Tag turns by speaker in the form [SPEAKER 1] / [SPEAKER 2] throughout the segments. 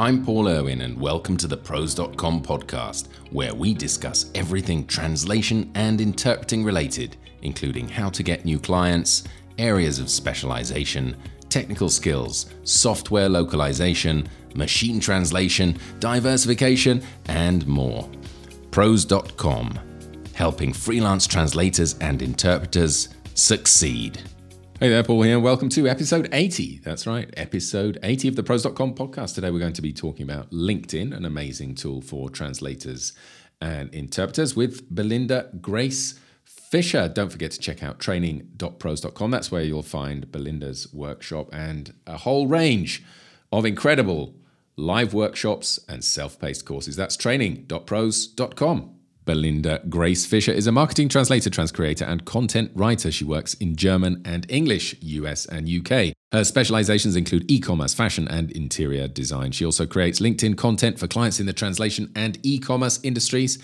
[SPEAKER 1] I'm Paul Irwin, and welcome to the ProZ.com podcast, where we discuss everything translation and interpreting related, including how to get new clients, areas of specialization, technical skills, software localization, machine translation, diversification, and more. ProZ.com, helping freelance translators and interpreters succeed. Hey there, Paul here. Welcome to episode 80. That's right, episode 80 of the ProZ.com podcast. Today we're going to be talking about LinkedIn, an amazing tool for translators and interpreters, with Belinda Grace Fischer. Don't forget to check out training.proz.com. That's where you'll find Belinda's workshop and a whole range of incredible live workshops and self paced courses. That's training.proz.com. Belinda Grace Fischer is a marketing translator, transcreator, and content writer. She works in German and English, US and UK. Her specializations include e commerce, fashion, and interior design. She also creates LinkedIn content for clients in the translation and e commerce industries.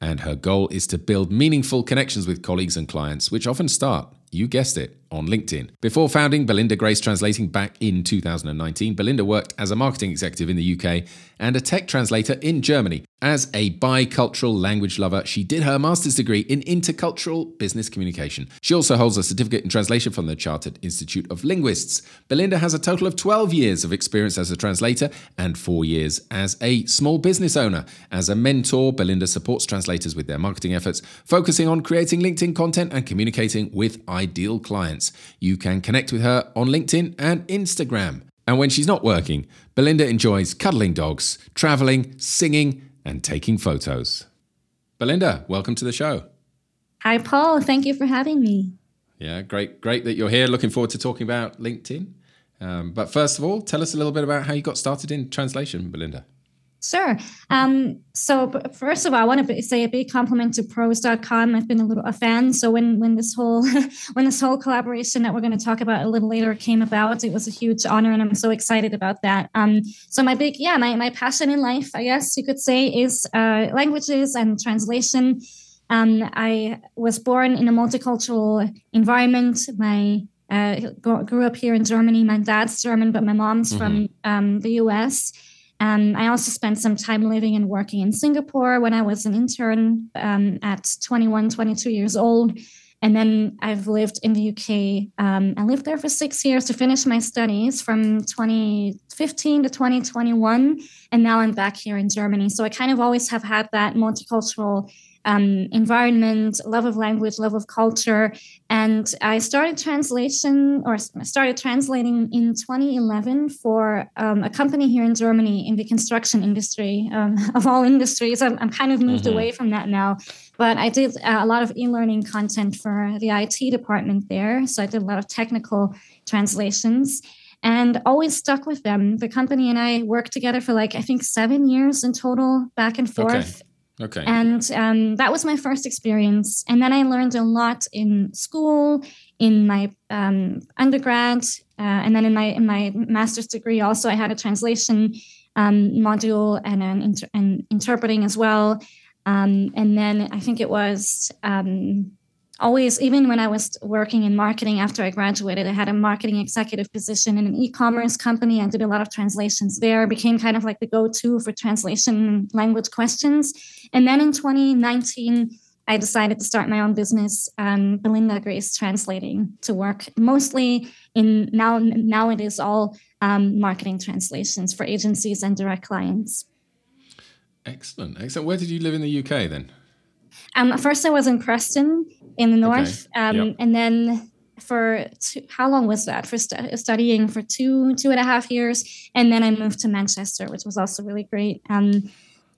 [SPEAKER 1] And her goal is to build meaningful connections with colleagues and clients, which often start you guessed it, on LinkedIn. Before founding Belinda Grace Translating back in 2019, Belinda worked as a marketing executive in the UK and a tech translator in Germany. As a bicultural language lover, she did her master's degree in intercultural business communication. She also holds a certificate in translation from the Chartered Institute of Linguists. Belinda has a total of 12 years of experience as a translator and four years as a small business owner. As a mentor, Belinda supports translators with their marketing efforts, focusing on creating LinkedIn content and communicating with ideal clients. You can connect with her on LinkedIn and Instagram. And when she's not working, Belinda enjoys cuddling dogs, traveling, singing, and taking photos. Belinda, welcome to the show.
[SPEAKER 2] Hi, Paul. Thank you for having me.
[SPEAKER 1] Yeah, great, great that you're here. Looking forward to talking about LinkedIn. Um, but first of all, tell us a little bit about how you got started in translation, Belinda.
[SPEAKER 2] Sure. Um, so first of all, I want to say a big compliment to ProZ.com. I've been a little a fan. So when when this whole when this whole collaboration that we're going to talk about a little later came about, it was a huge honor and I'm so excited about that. Um, so my big yeah, my, my passion in life, I guess you could say, is uh, languages and translation. Um, I was born in a multicultural environment. My uh, grew up here in Germany. My dad's German, but my mom's mm-hmm. from um, the US. Um, I also spent some time living and working in Singapore when I was an intern um, at 21, 22 years old. And then I've lived in the UK. Um, I lived there for six years to finish my studies from 2015 to 2021. And now I'm back here in Germany. So I kind of always have had that multicultural um, environment, love of language, love of culture. And I started translation or started translating in 2011 for um, a company here in Germany in the construction industry, um, of all industries. I'm, I'm kind of moved mm-hmm. away from that now. But I did uh, a lot of e learning content for the IT department there. So I did a lot of technical translations and always stuck with them. The company and I worked together for like, I think, seven years in total, back and forth.
[SPEAKER 1] Okay. Okay.
[SPEAKER 2] And um, that was my first experience. And then I learned a lot in school, in my um, undergrad, uh, and then in my in my master's degree. Also, I had a translation um, module and an inter- and interpreting as well. Um, and then I think it was um, always, even when I was working in marketing after I graduated, I had a marketing executive position in an e-commerce company. I did a lot of translations there, became kind of like the go-to for translation language questions. And then in 2019, I decided to start my own business, um, Belinda Grace Translating, to work mostly in now. Now it is all um, marketing translations for agencies and direct clients.
[SPEAKER 1] Excellent, excellent. Where did you live in the UK then?
[SPEAKER 2] Um, first, I was in Preston in the north, okay. um, yep. and then for two, how long was that? For st- studying for two two and a half years, and then I moved to Manchester, which was also really great. Um,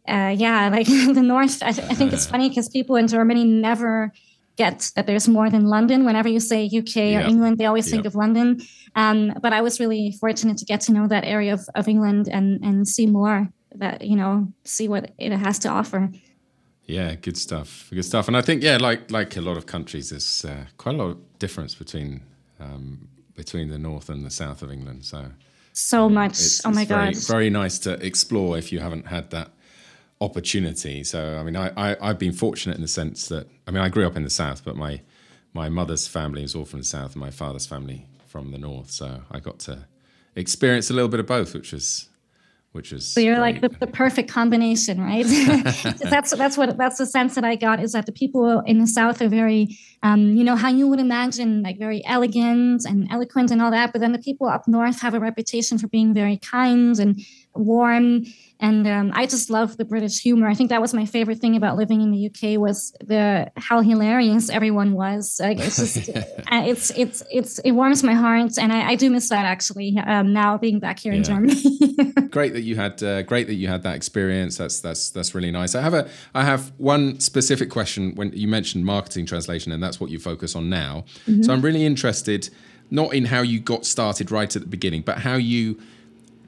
[SPEAKER 2] uh, yeah, like the north. I, th- I think it's funny because people in Germany never get that there's more than London. Whenever you say UK yep. or England, they always yep. think of London. Um, but I was really fortunate to get to know that area of, of England and and see more that you know see what it has to offer.
[SPEAKER 1] Yeah, good stuff. Good stuff. And I think yeah, like like a lot of countries, there's uh, quite a lot of difference between um, between the north and the south of England. So
[SPEAKER 2] so much.
[SPEAKER 1] It's,
[SPEAKER 2] oh my
[SPEAKER 1] god,
[SPEAKER 2] very,
[SPEAKER 1] very nice to explore if you haven't had that opportunity. So I mean, I, I have been fortunate in the sense that I mean I grew up in the south, but my my mother's family is all from the south, and my father's family from the north. So I got to experience a little bit of both, which was which is
[SPEAKER 2] so you're great. like the, the perfect combination right that's that's what that's the sense that i got is that the people in the south are very um, you know how you would imagine like very elegant and eloquent and all that but then the people up north have a reputation for being very kind and warm and um, I just love the British humor. I think that was my favorite thing about living in the UK was the how hilarious everyone was. Like it's just uh, it's it's it's it warms my heart, and I, I do miss that actually. Um, now being back here yeah. in Germany.
[SPEAKER 1] great that you had uh, great that you had that experience. That's that's that's really nice. I have a I have one specific question when you mentioned marketing translation, and that's what you focus on now. Mm-hmm. So I'm really interested not in how you got started right at the beginning, but how you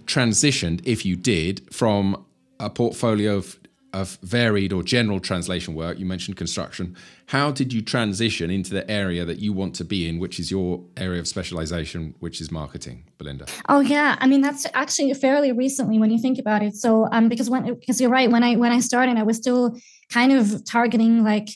[SPEAKER 1] transitioned, if you did, from a portfolio of, of varied or general translation work, you mentioned construction. How did you transition into the area that you want to be in, which is your area of specialization, which is marketing, Belinda?
[SPEAKER 2] Oh yeah, I mean that's actually fairly recently when you think about it. So um, because when because you're right, when I when I started, I was still kind of targeting like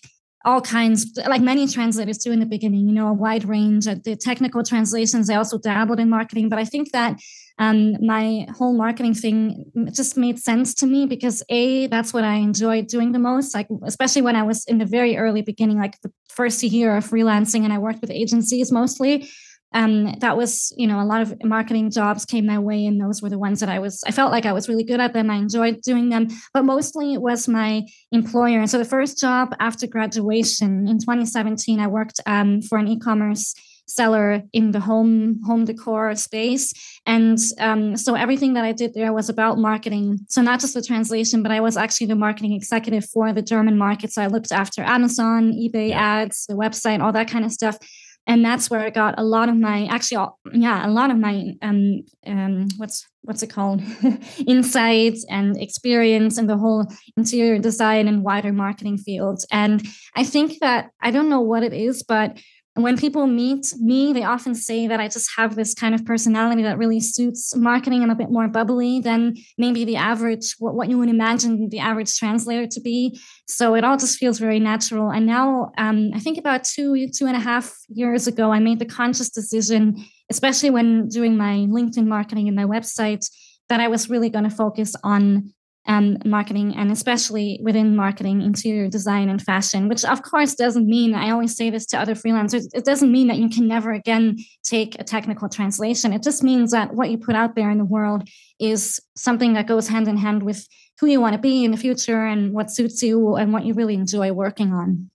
[SPEAKER 2] all kinds, like many translators do in the beginning, you know, a wide range. of The technical translations, I also dabbled in marketing, but I think that um, my whole marketing thing just made sense to me because a that's what I enjoyed doing the most. Like especially when I was in the very early beginning, like the first year of freelancing, and I worked with agencies mostly. Um, that was you know a lot of marketing jobs came my way, and those were the ones that I was I felt like I was really good at them. I enjoyed doing them, but mostly it was my employer. And so the first job after graduation in 2017, I worked um, for an e-commerce seller in the home home decor space. And um, so everything that i did there was about marketing. So not just the translation but i was actually the marketing executive for the german market. So i looked after amazon ebay ads the website all that kind of stuff. And that's where I got a lot of my actually all, yeah a lot of my um um what's what's it called? Insights and experience in the whole interior design and wider marketing field. And I think that I don't know what it is but when people meet me, they often say that I just have this kind of personality that really suits marketing. I'm a bit more bubbly than maybe the average, what, what you would imagine the average translator to be. So it all just feels very natural. And now, um, I think about two, two and a half years ago, I made the conscious decision, especially when doing my LinkedIn marketing and my website, that I was really going to focus on um, marketing and especially within marketing interior design and fashion which of course doesn't mean i always say this to other freelancers it doesn't mean that you can never again take a technical translation it just means that what you put out there in the world is something that goes hand in hand with who you want to be in the future and what suits you and what you really enjoy working on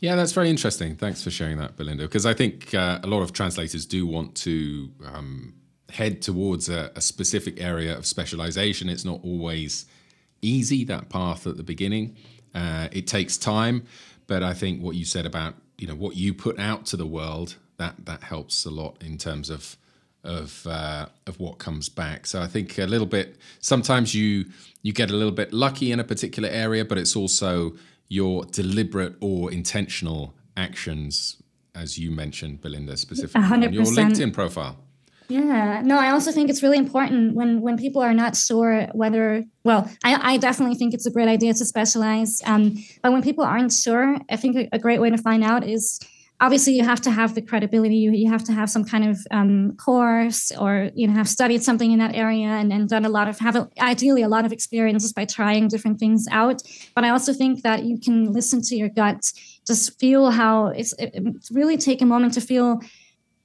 [SPEAKER 1] yeah, that's very interesting. Thanks for sharing that, Belinda. Because I think uh, a lot of translators do want to um, head towards a, a specific area of specialization. It's not always easy that path at the beginning. Uh, it takes time, but I think what you said about you know what you put out to the world that that helps a lot in terms of of uh, of what comes back. So I think a little bit. Sometimes you you get a little bit lucky in a particular area, but it's also your deliberate or intentional actions, as you mentioned, Belinda, specifically 100%. on your LinkedIn profile.
[SPEAKER 2] Yeah, no, I also think it's really important when when people are not sure whether. Well, I, I definitely think it's a great idea to specialize. Um, but when people aren't sure, I think a, a, great way to find out is obviously you have to have the credibility. You you have to have some kind of um, course or you know have studied something in that area and, and done a lot of have a, ideally a lot of experiences by trying different things out. But I also think that you can listen to your gut, just feel how it's it, really take a moment to feel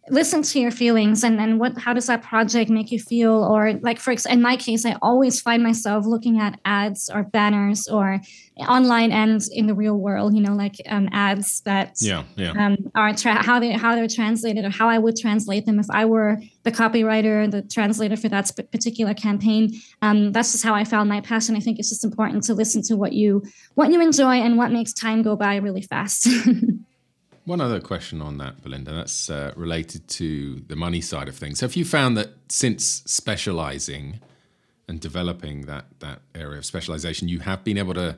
[SPEAKER 2] listen to your feelings and then what how does that project make you feel? Or like for in my case i always find myself looking at ads or banners or online and in the real world you know like um, ads that
[SPEAKER 1] yeah, yeah.
[SPEAKER 2] Um, are tra- how they how they're translated or how i would translate them. If i were the copywriter the translator for that sp- particular campaign um, that's just how i found my passion. I think it's just important to listen to what you what you enjoy and what makes time go by really fast
[SPEAKER 1] One other question on that, Belinda, that's uh, related to the money side of things. Have you found that since specializing and developing that that area of specialization, you have been able to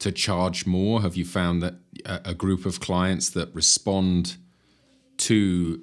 [SPEAKER 1] to charge more? Have you found that a, a group of clients that respond to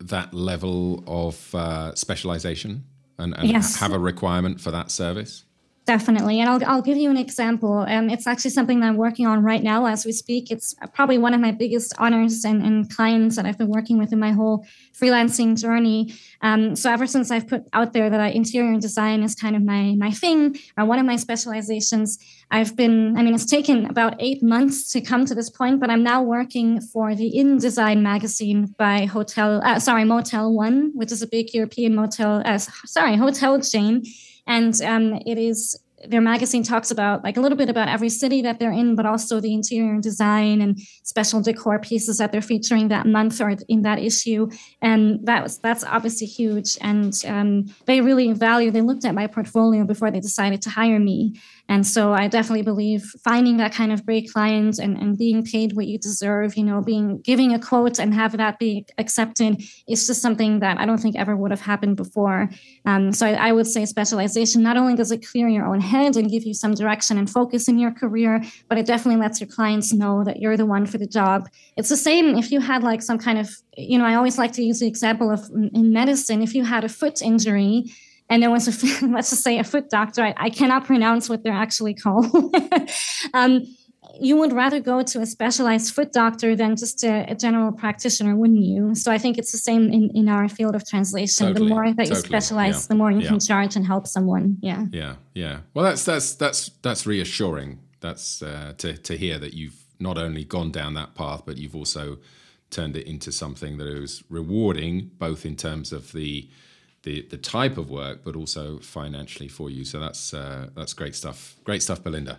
[SPEAKER 1] that level of uh, specialization and, and yes. have a requirement for that service?
[SPEAKER 2] Definitely. And I'll, I'll give you an example. Um, it's actually something that I'm working on right now as we speak. It's probably one of my biggest honors and, and clients that I've been working with in my whole freelancing journey. Um, so ever since I've put out there that I, interior design is kind of my, my thing or one of my specializations, I've been, I mean, it's taken about eight months to come to this point, but I'm now working for the InDesign magazine by Hotel, uh, sorry, Motel One, which is a big European motel, uh, sorry, hotel chain and um, it is their magazine talks about like a little bit about every city that they're in, but also the interior design and special decor pieces that they're featuring that month or in that issue. And that was that's obviously huge. And um, they really value. They looked at my portfolio before they decided to hire me. And so I definitely believe finding that kind of great client and, and being paid what you deserve, you know, being giving a quote and have that be accepted is just something that I don't think ever would have happened before. Um, so I, I would say specialization, not only does it clear your own head and give you some direction and focus in your career, but it definitely lets your clients know that you're the one for the job. It's the same if you had like some kind of, you know, I always like to use the example of in medicine, if you had a foot injury, and there was a let's just say a foot doctor i, I cannot pronounce what they're actually called. Um, you would rather go to a specialized foot doctor than just a, a, general practitioner wouldn't you? So i think it's the same in, in our field of translation. Totally, the more that totally, you specialize yeah, the more you yeah. can charge and help someone. Yeah.
[SPEAKER 1] Yeah. Yeah. Well that's that's that's that's reassuring. That's uh, to, to hear that you've not only gone down that path but you've also turned it into something that is rewarding both in terms of the the the type of work, but also financially for you. So that's uh, that's great stuff. Great stuff, Belinda.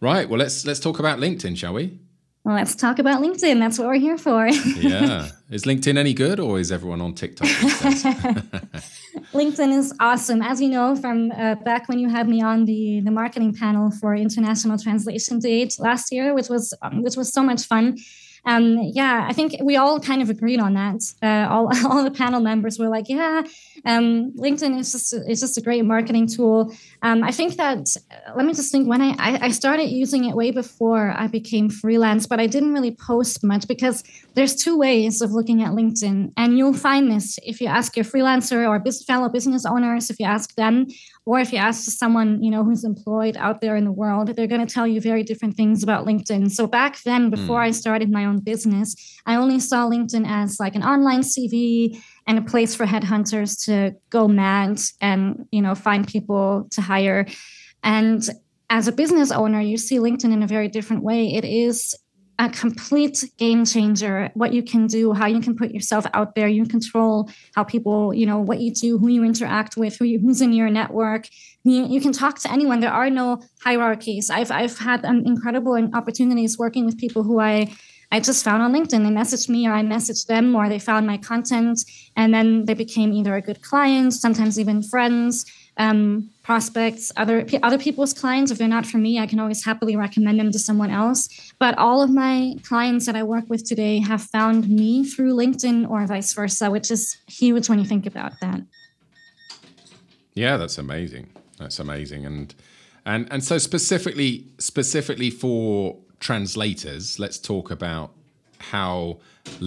[SPEAKER 1] Right. Well, let's let's talk about LinkedIn, shall we?
[SPEAKER 2] Well, let's talk about LinkedIn. That's what we're here for.
[SPEAKER 1] yeah. Is LinkedIn any good, or is everyone on TikTok?
[SPEAKER 2] LinkedIn is awesome. As you know from uh, back when you had me on the the marketing panel for International Translation Day last year, which was um, which was so much fun um, yeah, I think we all kind of agreed on that. Uh, all, all the panel members were like, yeah, um, LinkedIn is just just a great marketing tool. Um, I think that uh, let me just think when I, I started using it way before I became freelance, but I didn't really post much because there's two ways of looking at LinkedIn, and you'll find this if you ask your freelancer or fellow business owners. If you ask them, or if you ask someone you know who's employed out there in the world they're going to tell you very different things about linkedin. So back then before mm. i started my own business i only saw linkedin as like an online cv and a place for headhunters to go mad and you know find people to hire. And as a business owner you see linkedin in a very different way. It is a complete game changer. What you can do how you can put yourself out there. You control how people you know what you do who you interact with who you, who's in your network. You, you can talk to anyone. There are no hierarchies. I've i've had um, incredible opportunities working with people who i I just found on LinkedIn. They messaged me or I messaged them or they found my content. And then they became either a good client, sometimes even friends. Um, prospects, other other people's clients. If they're not for me, I can always happily recommend them to someone else. But all of my clients that I work with today have found me through LinkedIn or vice versa, which is huge when you think about that.
[SPEAKER 1] Yeah, that's amazing. That's amazing, and and and so specifically specifically for translators, let's talk about how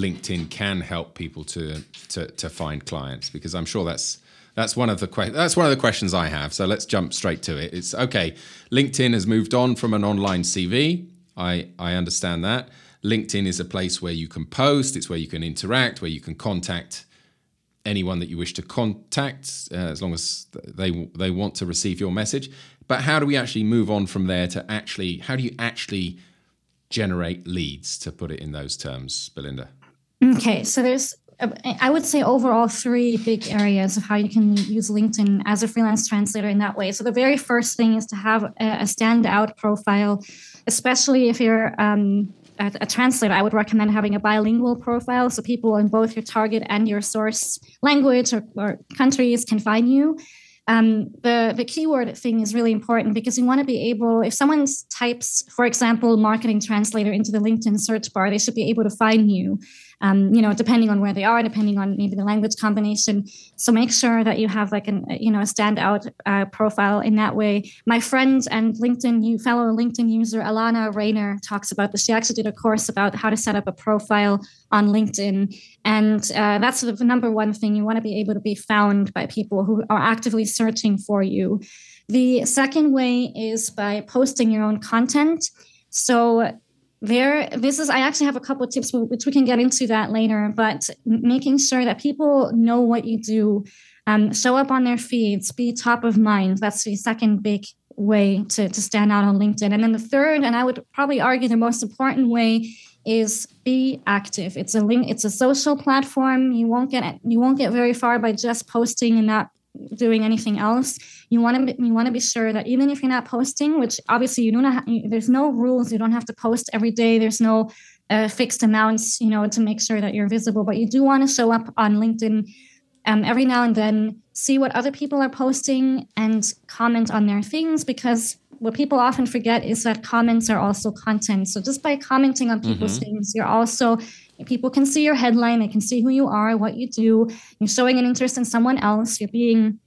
[SPEAKER 1] LinkedIn can help people to to to find clients because I'm sure that's that's one of the que- that's one of the questions I have. So let's jump straight to it. It's okay. LinkedIn has moved on from an online CV. I I understand that. LinkedIn is a place where you can post. It's where you can interact, where you can contact anyone that you wish to contact, uh, as long as they they want to receive your message. But how do we actually move on from there to actually? How do you actually generate leads? To put it in those terms, Belinda.
[SPEAKER 2] Okay, so there's I would say overall three big areas of how you can use LinkedIn as a freelance translator in that way. So the very first thing is to have a, standout profile, especially if you're um, a, a, translator. I would recommend having a bilingual profile so people in both your target and your source language or, or countries can find you. Um, the the keyword thing is really important because you want to be able if someone types for example marketing translator into the linkedin search bar they should be able to find you um, you know, depending on where they are, depending on maybe the language combination. So make sure that you have like an, you know, a standout uh, profile in that way. My friend and LinkedIn, you fellow LinkedIn user Alana Rayner talks about this. She actually did a course about how to set up a profile on LinkedIn. And uh, that's the number one thing. You want to be able to be found by people who are actively searching for you. The second way is by posting your own content. So there this is i actually have a couple of tips which we can get into that later but making sure that people know what you do um, show up on their feeds be top of mind. That's the second big way to, to stand out on linkedin. And then the third and i would probably argue the most important way is be active. It's a link it's a social platform. You won't get you won't get very far by just posting and not doing anything else you want to you want to be sure that even if you're not posting which obviously you don't have, there's no rules you don't have to post every day there's no uh, fixed amounts you know to make sure that you're visible but you do want to show up on linkedin um, every now and then see what other people are posting and comment on their things because what people often forget is that comments are also content. So just by commenting on people's mm-hmm. things you're also people can see your headline they can see who you are what you do. You're showing an interest in someone else you're being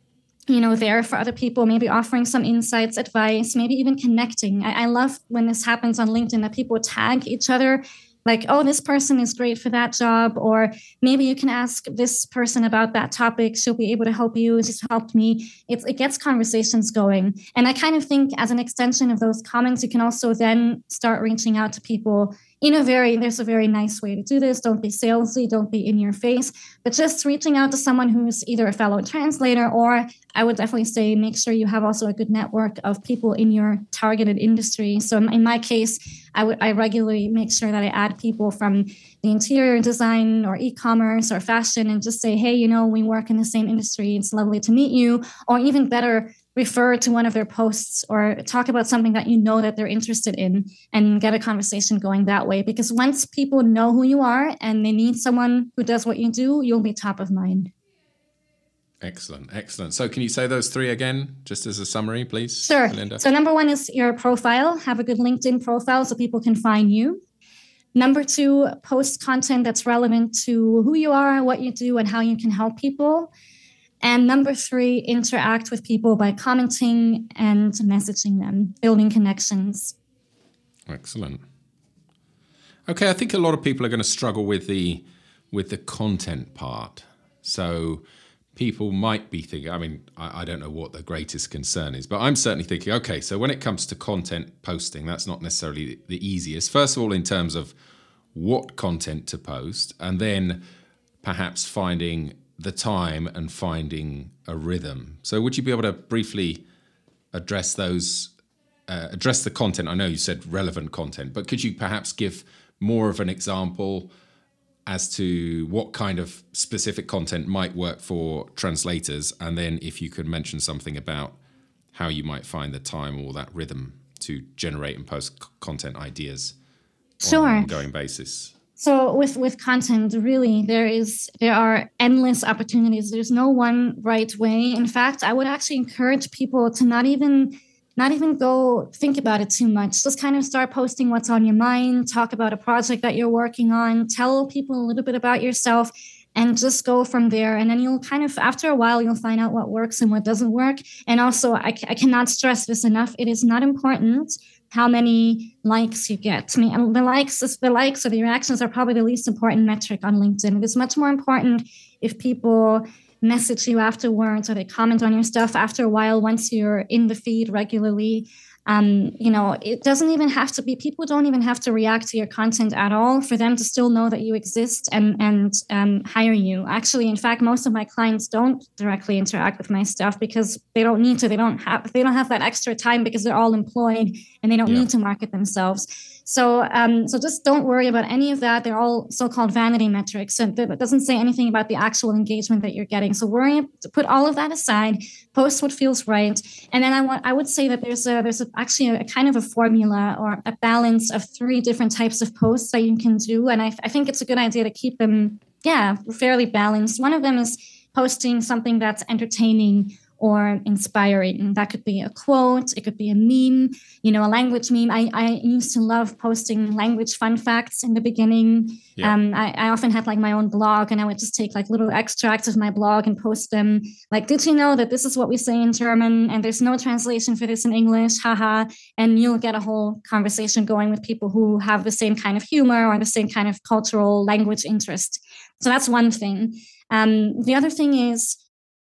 [SPEAKER 2] you know there for other people maybe offering some insights advice maybe even connecting. I, I, love when this happens on linkedin that people tag each other like oh this person is great for that job or maybe you can ask this person about that topic she'll be able to help you just helped me. It's, it gets conversations going. And i kind of think as an extension of those comments you can also then start reaching out to people in a very there's a very nice way to do this. Don't be salesy. Don't be in your face. But just reaching out to someone who's either a fellow translator or i would definitely say make sure you have also a good network of people in your targeted industry. So in my case i would i regularly make sure that i add people from the interior design or e-commerce or fashion and just say hey you know we work in the same industry. It's lovely to meet you. Or even better refer to one of their posts or talk about something that you know that they're interested in and get a conversation going that way. Because once people know who you are and they need someone who does what you do you'll be top of mind.
[SPEAKER 1] Excellent excellent. So can you say those three again just as a summary please
[SPEAKER 2] sure. Linda? so number one is your profile. Have a good linkedin profile so people can find you. Number two, post content that's relevant to who you are, what you do, and how you can help people. And number three, interact with people by commenting and messaging them, building connections.
[SPEAKER 1] Excellent. Okay, I think a lot of people are going to struggle with the with the content part. So people might be thinking, I mean, I, I, don't know what the greatest concern is, but I'm certainly thinking, okay, so when it comes to content posting, that's not necessarily the easiest. First of all, in terms of what content to post, and then perhaps finding the time and finding a rhythm. So, would you be able to briefly address those, uh, address the content? I know you said relevant content, but could you perhaps give more of an example as to what kind of specific content might work for translators? And then, if you could mention something about how you might find the time or that rhythm to generate and post content ideas
[SPEAKER 2] sure.
[SPEAKER 1] on an ongoing basis
[SPEAKER 2] so with with content really there is there are endless opportunities. There's no one right way. In fact i would actually encourage people to not even not even go think about it too much. Just kind of start posting what's on your mind talk about a project that you're working on tell people a little bit about yourself and just go from there. And then you'll kind of after a while you'll find out what works and what doesn't work. And also i, I cannot stress this enough. It is not important how many likes you get. I mean, the likes, is the likes or the reactions are probably the least important metric on LinkedIn. It is much more important if people message you afterwards or they comment on your stuff after a while once you're in the feed regularly um, you know it doesn't even have to be people don't even have to react to your content at all for them to still know that you exist and and um, hire you. Actually in fact most of my clients don't directly interact with my stuff because they don't need to. They don't have they don't have that extra time because they're all employed and they don't yeah. need to market themselves so, um, so just don't worry about any of that. They're all so-called vanity metrics, and it doesn't say anything about the actual engagement that you're getting. So, worry, put all of that aside. Post what feels right, and then I want, I would say that there's a there's a, actually a, a, kind of a formula or a balance of three different types of posts that you can do, and I, I think it's a good idea to keep them, yeah, fairly balanced. One of them is posting something that's entertaining or inspiring. That could be a quote, it could be a meme, you know, a language meme. I, I used to love posting language fun facts in the beginning. Yeah. Um, I, I often had like my own blog and I would just take like little extracts of my blog and post them. Like, did you know that this is what we say in German and there's no translation for this in English? Haha. And you'll get a whole conversation going with people who have the same kind of humor or the same kind of cultural language interest. So that's one thing. Um, the other thing is,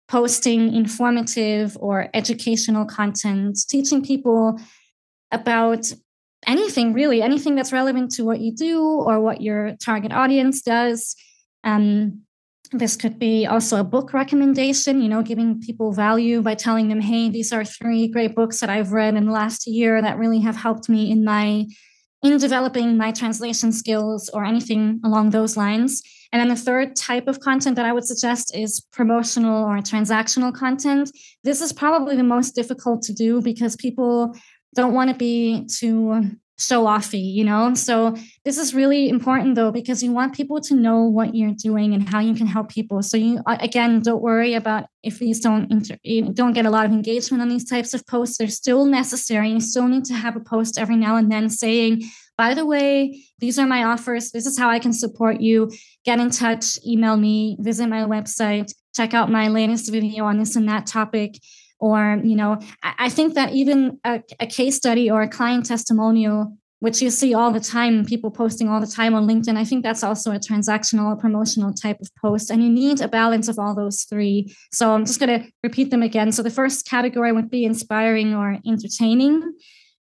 [SPEAKER 2] posting informative or educational content, teaching people about anything really, anything that's relevant to what you do or what your target audience does. Um, this could be also a book recommendation, you know, giving people value by telling them, hey, these are three great books that I've read in the last year that really have helped me in my in developing my translation skills or anything along those lines. And then the third type of content that I would suggest is promotional or transactional content. This is probably the most difficult to do because people don't want to be too show offy, you know? So this is really important though, because you want people to know what you're doing and how you can help people. So you, again, don't worry about if these don't, inter- don't get a lot of engagement on these types of posts. They're still necessary. You still need to have a post every now and then saying, by the way, these are my offers. This is how I can support you. Get in touch, email me, visit my website, check out my latest video on this and that topic or you know i, think that even a, a, case study or a client testimonial which you see all the time people posting all the time on linkedin i think that's also a transactional or promotional type of post and you need a balance of all those three. So i'm just going to repeat them again. So the first category would be inspiring or entertaining.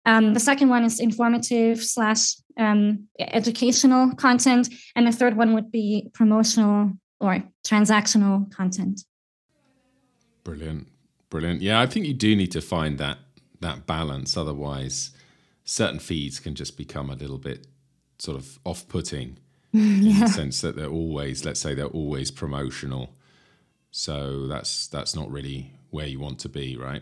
[SPEAKER 2] Um, the second one is informative slash um, educational content and the third one would be promotional or transactional content.
[SPEAKER 1] Brilliant Brilliant. Yeah, I think you do need to find that that balance. Otherwise, certain feeds can just become a little bit sort of off-putting yeah. in the sense that they're always, let's say, they're always promotional. So that's that's not really where you want to be, right?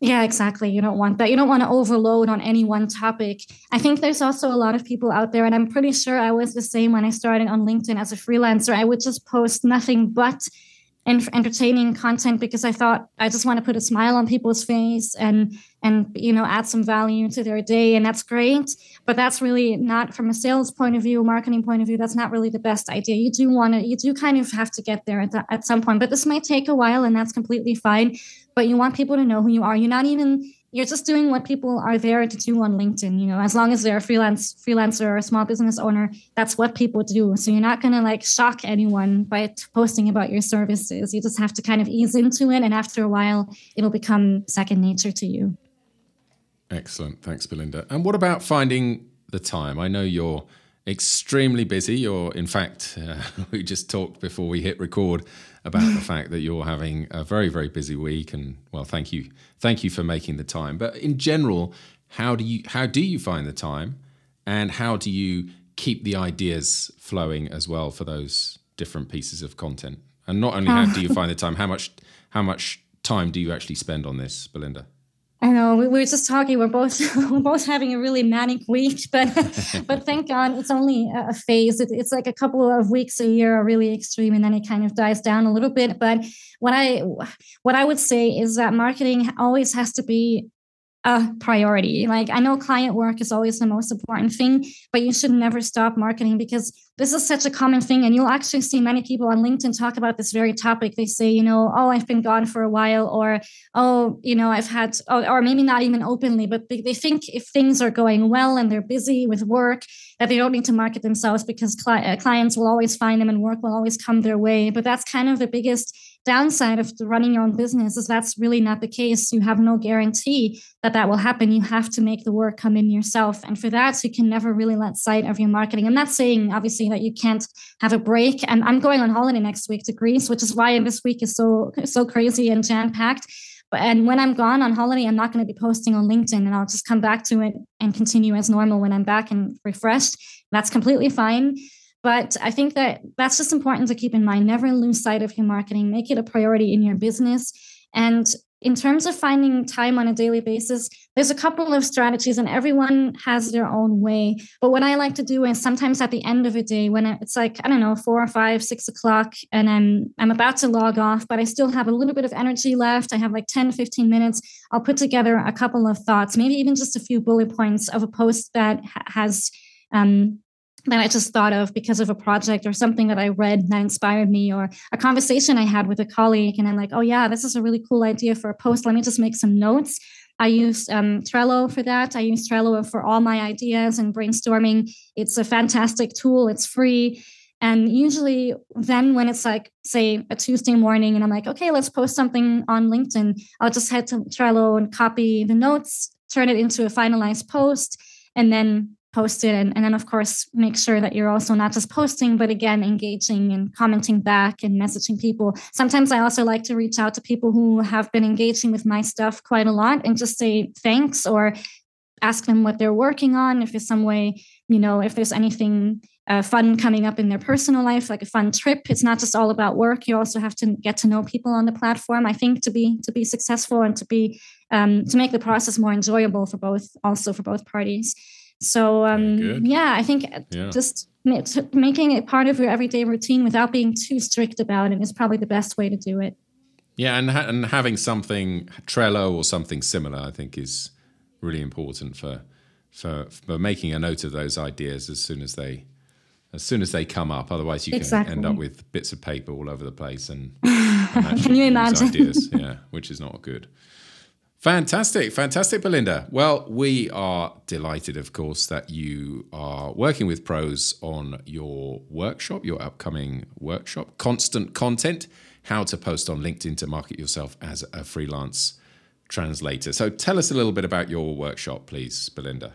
[SPEAKER 2] Yeah, exactly. You don't want that. You don't want to overload on any one topic. I think there's also a lot of people out there, and I'm pretty sure I was the same when I started on LinkedIn as a freelancer. I would just post nothing but and entertaining content because I thought I just want to put a smile on people's face and and you know add some value to their day and that's great. But that's really not from a sales point of view marketing point of view that's not really the best idea. You do want to you do kind of have to get there at, the, at some point but this might take a while and that's completely fine. But you want people to know who you are. You're not even you're just doing what people are there to do on LinkedIn. You know, as long as they're a freelance freelancer or a small business owner, that's what people do. So you're not going to like shock anyone by posting about your services. You just have to kind of ease into it, and after a while, it'll become second nature to you.
[SPEAKER 1] Excellent, thanks, Belinda. And what about finding the time? I know you're extremely busy. You're, in fact, uh, we just talked before we hit record about the fact that you're having a very, very busy week. And well, thank you, thank you for making the time. But in general, how do you how do you find the time, and how do you keep the ideas flowing as well for those different pieces of content? And not only how do you find the time, how much how much time do you actually spend on this, Belinda?
[SPEAKER 2] I know we, were just talking. We're both we're both having a really manic week, but but thank God it's only a phase. It, it's like a couple of weeks a year are really extreme, and then it kind of dies down a little bit. But what I what I would say is that marketing always has to be a priority. Like I know client work is always the most important thing, but you should never stop marketing because this is such a common thing. And you'll actually see many people on LinkedIn talk about this very topic. They say, you know, oh, I've been gone for a while, or oh, you know, I've had, or, or maybe not even openly, but they think if things are going well and they're busy with work, that they don't need to market themselves because cli- uh, clients will always find them and work will always come their way. But that's kind of the biggest downside of running your own business is that's really not the case. You have no guarantee that that will happen. You have to make the work come in yourself. And for that, you can never really let sight of your marketing. I'm not saying, obviously, that you can't have a break. And I'm going on holiday next week to Greece, which is why this week is so, so crazy and jam packed. And when I'm gone on holiday, I'm not going to be posting on LinkedIn and I'll just come back to it and continue as normal when I'm back and refreshed. That's completely fine. But I think that that's just important to keep in mind. Never lose sight of your marketing, make it a priority in your business. And in terms of finding time on a daily basis, there's a couple of strategies and everyone has their own way. But what I like to do is sometimes at the end of a day when it's like, I don't know, four or five, six o'clock, and I'm I'm about to log off, but I still have a little bit of energy left. I have like 10, 15 minutes. I'll put together a couple of thoughts, maybe even just a few bullet points of a post that has um, that I just thought of because of a project or something that I read that inspired me, or a conversation I had with a colleague. And I'm like, oh, yeah, this is a really cool idea for a post. Let me just make some notes. I use um, Trello for that. I use Trello for all my ideas and brainstorming. It's a fantastic tool, it's free. And usually, then when it's like, say, a Tuesday morning, and I'm like, okay, let's post something on LinkedIn, I'll just head to Trello and copy the notes, turn it into a finalized post, and then post it. And, and then, of course, make sure that you're also not just posting, but again, engaging and commenting back and messaging people. Sometimes I also like to reach out to people who have been engaging with my stuff quite a lot and just say thanks or ask them what they're working on, if there's some way, you know, if there's anything uh, fun coming up in their personal life, like a fun trip. It's not just all about work. You also have to get to know people on the platform. I think to be to be successful and to be um, to make the process more enjoyable for both, also for both parties. So um, yeah, I think yeah. just making it part of your everyday routine without being too strict about it is probably the best way to do it.
[SPEAKER 1] Yeah, and ha- and having something Trello or something similar, I think, is really important for for for making a note of those ideas as soon as they as soon as they come up. Otherwise, you exactly. can end up with bits of paper all over the place and,
[SPEAKER 2] and can you imagine?
[SPEAKER 1] Ideas, yeah, which is not good. Fantastic, fantastic, Belinda. Well, we are delighted, of course, that you are working with ProZ on your workshop, your upcoming workshop, Constant Content How to Post on LinkedIn to Market Yourself as a Freelance Translator. So tell us a little bit about your workshop, please, Belinda.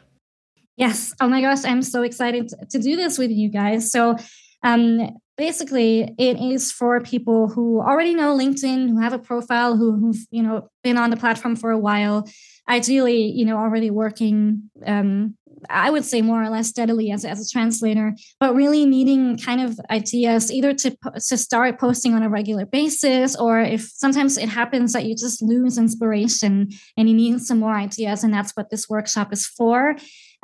[SPEAKER 2] Yes. Oh my gosh, I'm so excited to do this with you guys. So, um, basically, it is for people who already know LinkedIn, who have a profile, who, who've you know been on the platform for a while, ideally, you know, already working. Um, I would say more or less steadily as, as a translator, but really needing kind of ideas either to to start posting on a regular basis, or if sometimes it happens that you just lose inspiration and you need some more ideas, and that's what this workshop is for.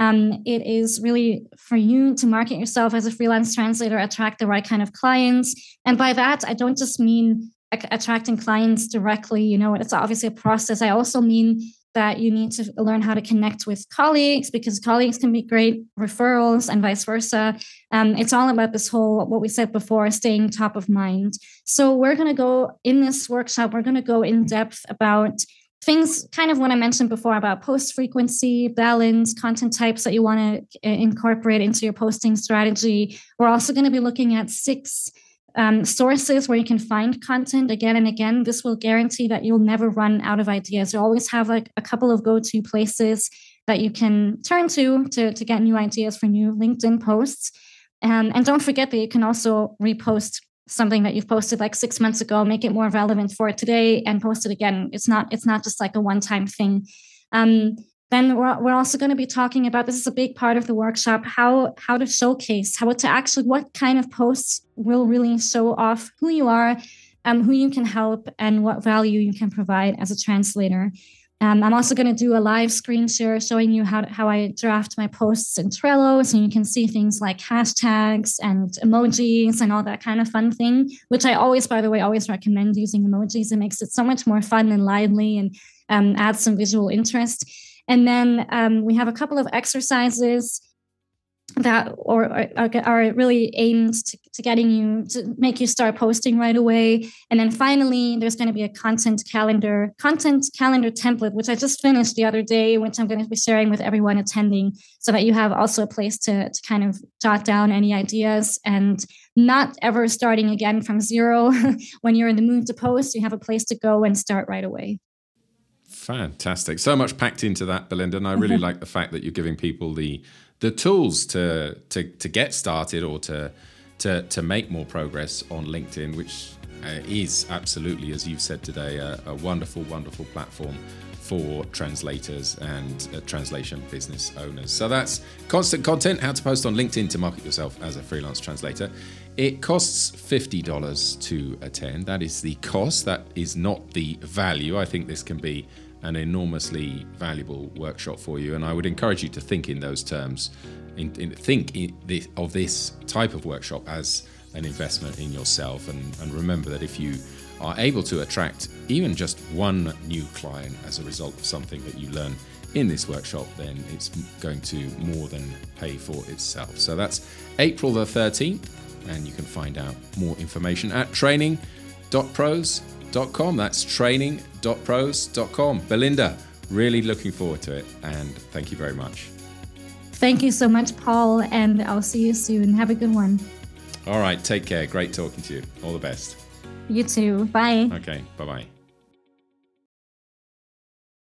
[SPEAKER 2] Um, it is really for you to market yourself as a freelance translator, attract the right kind of clients. And by that, I don't just mean attracting clients directly. You know, it's obviously a process. I also mean that you need to learn how to connect with colleagues because colleagues can be great referrals and vice versa. Um, it's all about this whole, what we said before, staying top of mind. So, we're going to go in this workshop, we're going to go in depth about things kind of what I mentioned before about post frequency, balance, content types that you want to uh, incorporate into your posting strategy. We're also going to be looking at six um, sources where you can find content again and again. This will guarantee that you'll never run out of ideas. You always have like a couple of go to places that you can turn to, to to get new ideas for new LinkedIn posts. Um, and don't forget that you can also repost something that you've posted like six months ago make it more relevant for today and post it again. It's not it's not just like a one-time thing. Um, then we're, we're also going to be talking about this is a big part of the workshop how how to showcase how to actually what kind of posts will really show off who you are um, who you can help and what value you can provide as a translator um, I'm also going to do a live screen share showing you how, how I draft my posts in Trello. So you can see things like hashtags and emojis and all that kind of fun thing, which I always, by the way, always recommend using emojis. It makes it so much more fun and lively and um, adds some visual interest. And then um, we have a couple of exercises that or, or are really aimed to, to, getting you to make you start posting right away. And then finally there's going to be a content calendar content calendar template which i just finished the other day which i'm going to be sharing with everyone attending so that you have also a place to, to kind of jot down any ideas and not ever starting again from zero. When you're in the mood to post you have a place to go and start right away.
[SPEAKER 1] Fantastic. So much packed into that belinda and i really like the fact that you're giving people the the tools to to to get started or to to to make more progress on LinkedIn, which uh, is absolutely, as you've said today, a, a wonderful, wonderful platform for translators and uh, translation business owners. So that's constant content, how to post on LinkedIn to market yourself as a freelance translator. It costs $50 to attend. That is the cost, that is not the value. I think this can be an enormously valuable workshop for you. And I would encourage you to think in those terms, in, in, think in this, of this type of workshop as an investment in yourself. And, and remember that if you are able to attract even just one new client as a result of something that you learn in this workshop, then it's going to more than pay for itself. So that's April the 13th, and you can find out more information at training.proz training.proz.com. That's training.proz.com. Belinda, really looking forward to it and thank you very much.
[SPEAKER 2] Thank you so much, Paul, and I'll see you soon. Have a good one.
[SPEAKER 1] All right. Take care. Great talking to you. All the best.
[SPEAKER 2] You too. Bye.
[SPEAKER 1] Okay. Bye bye.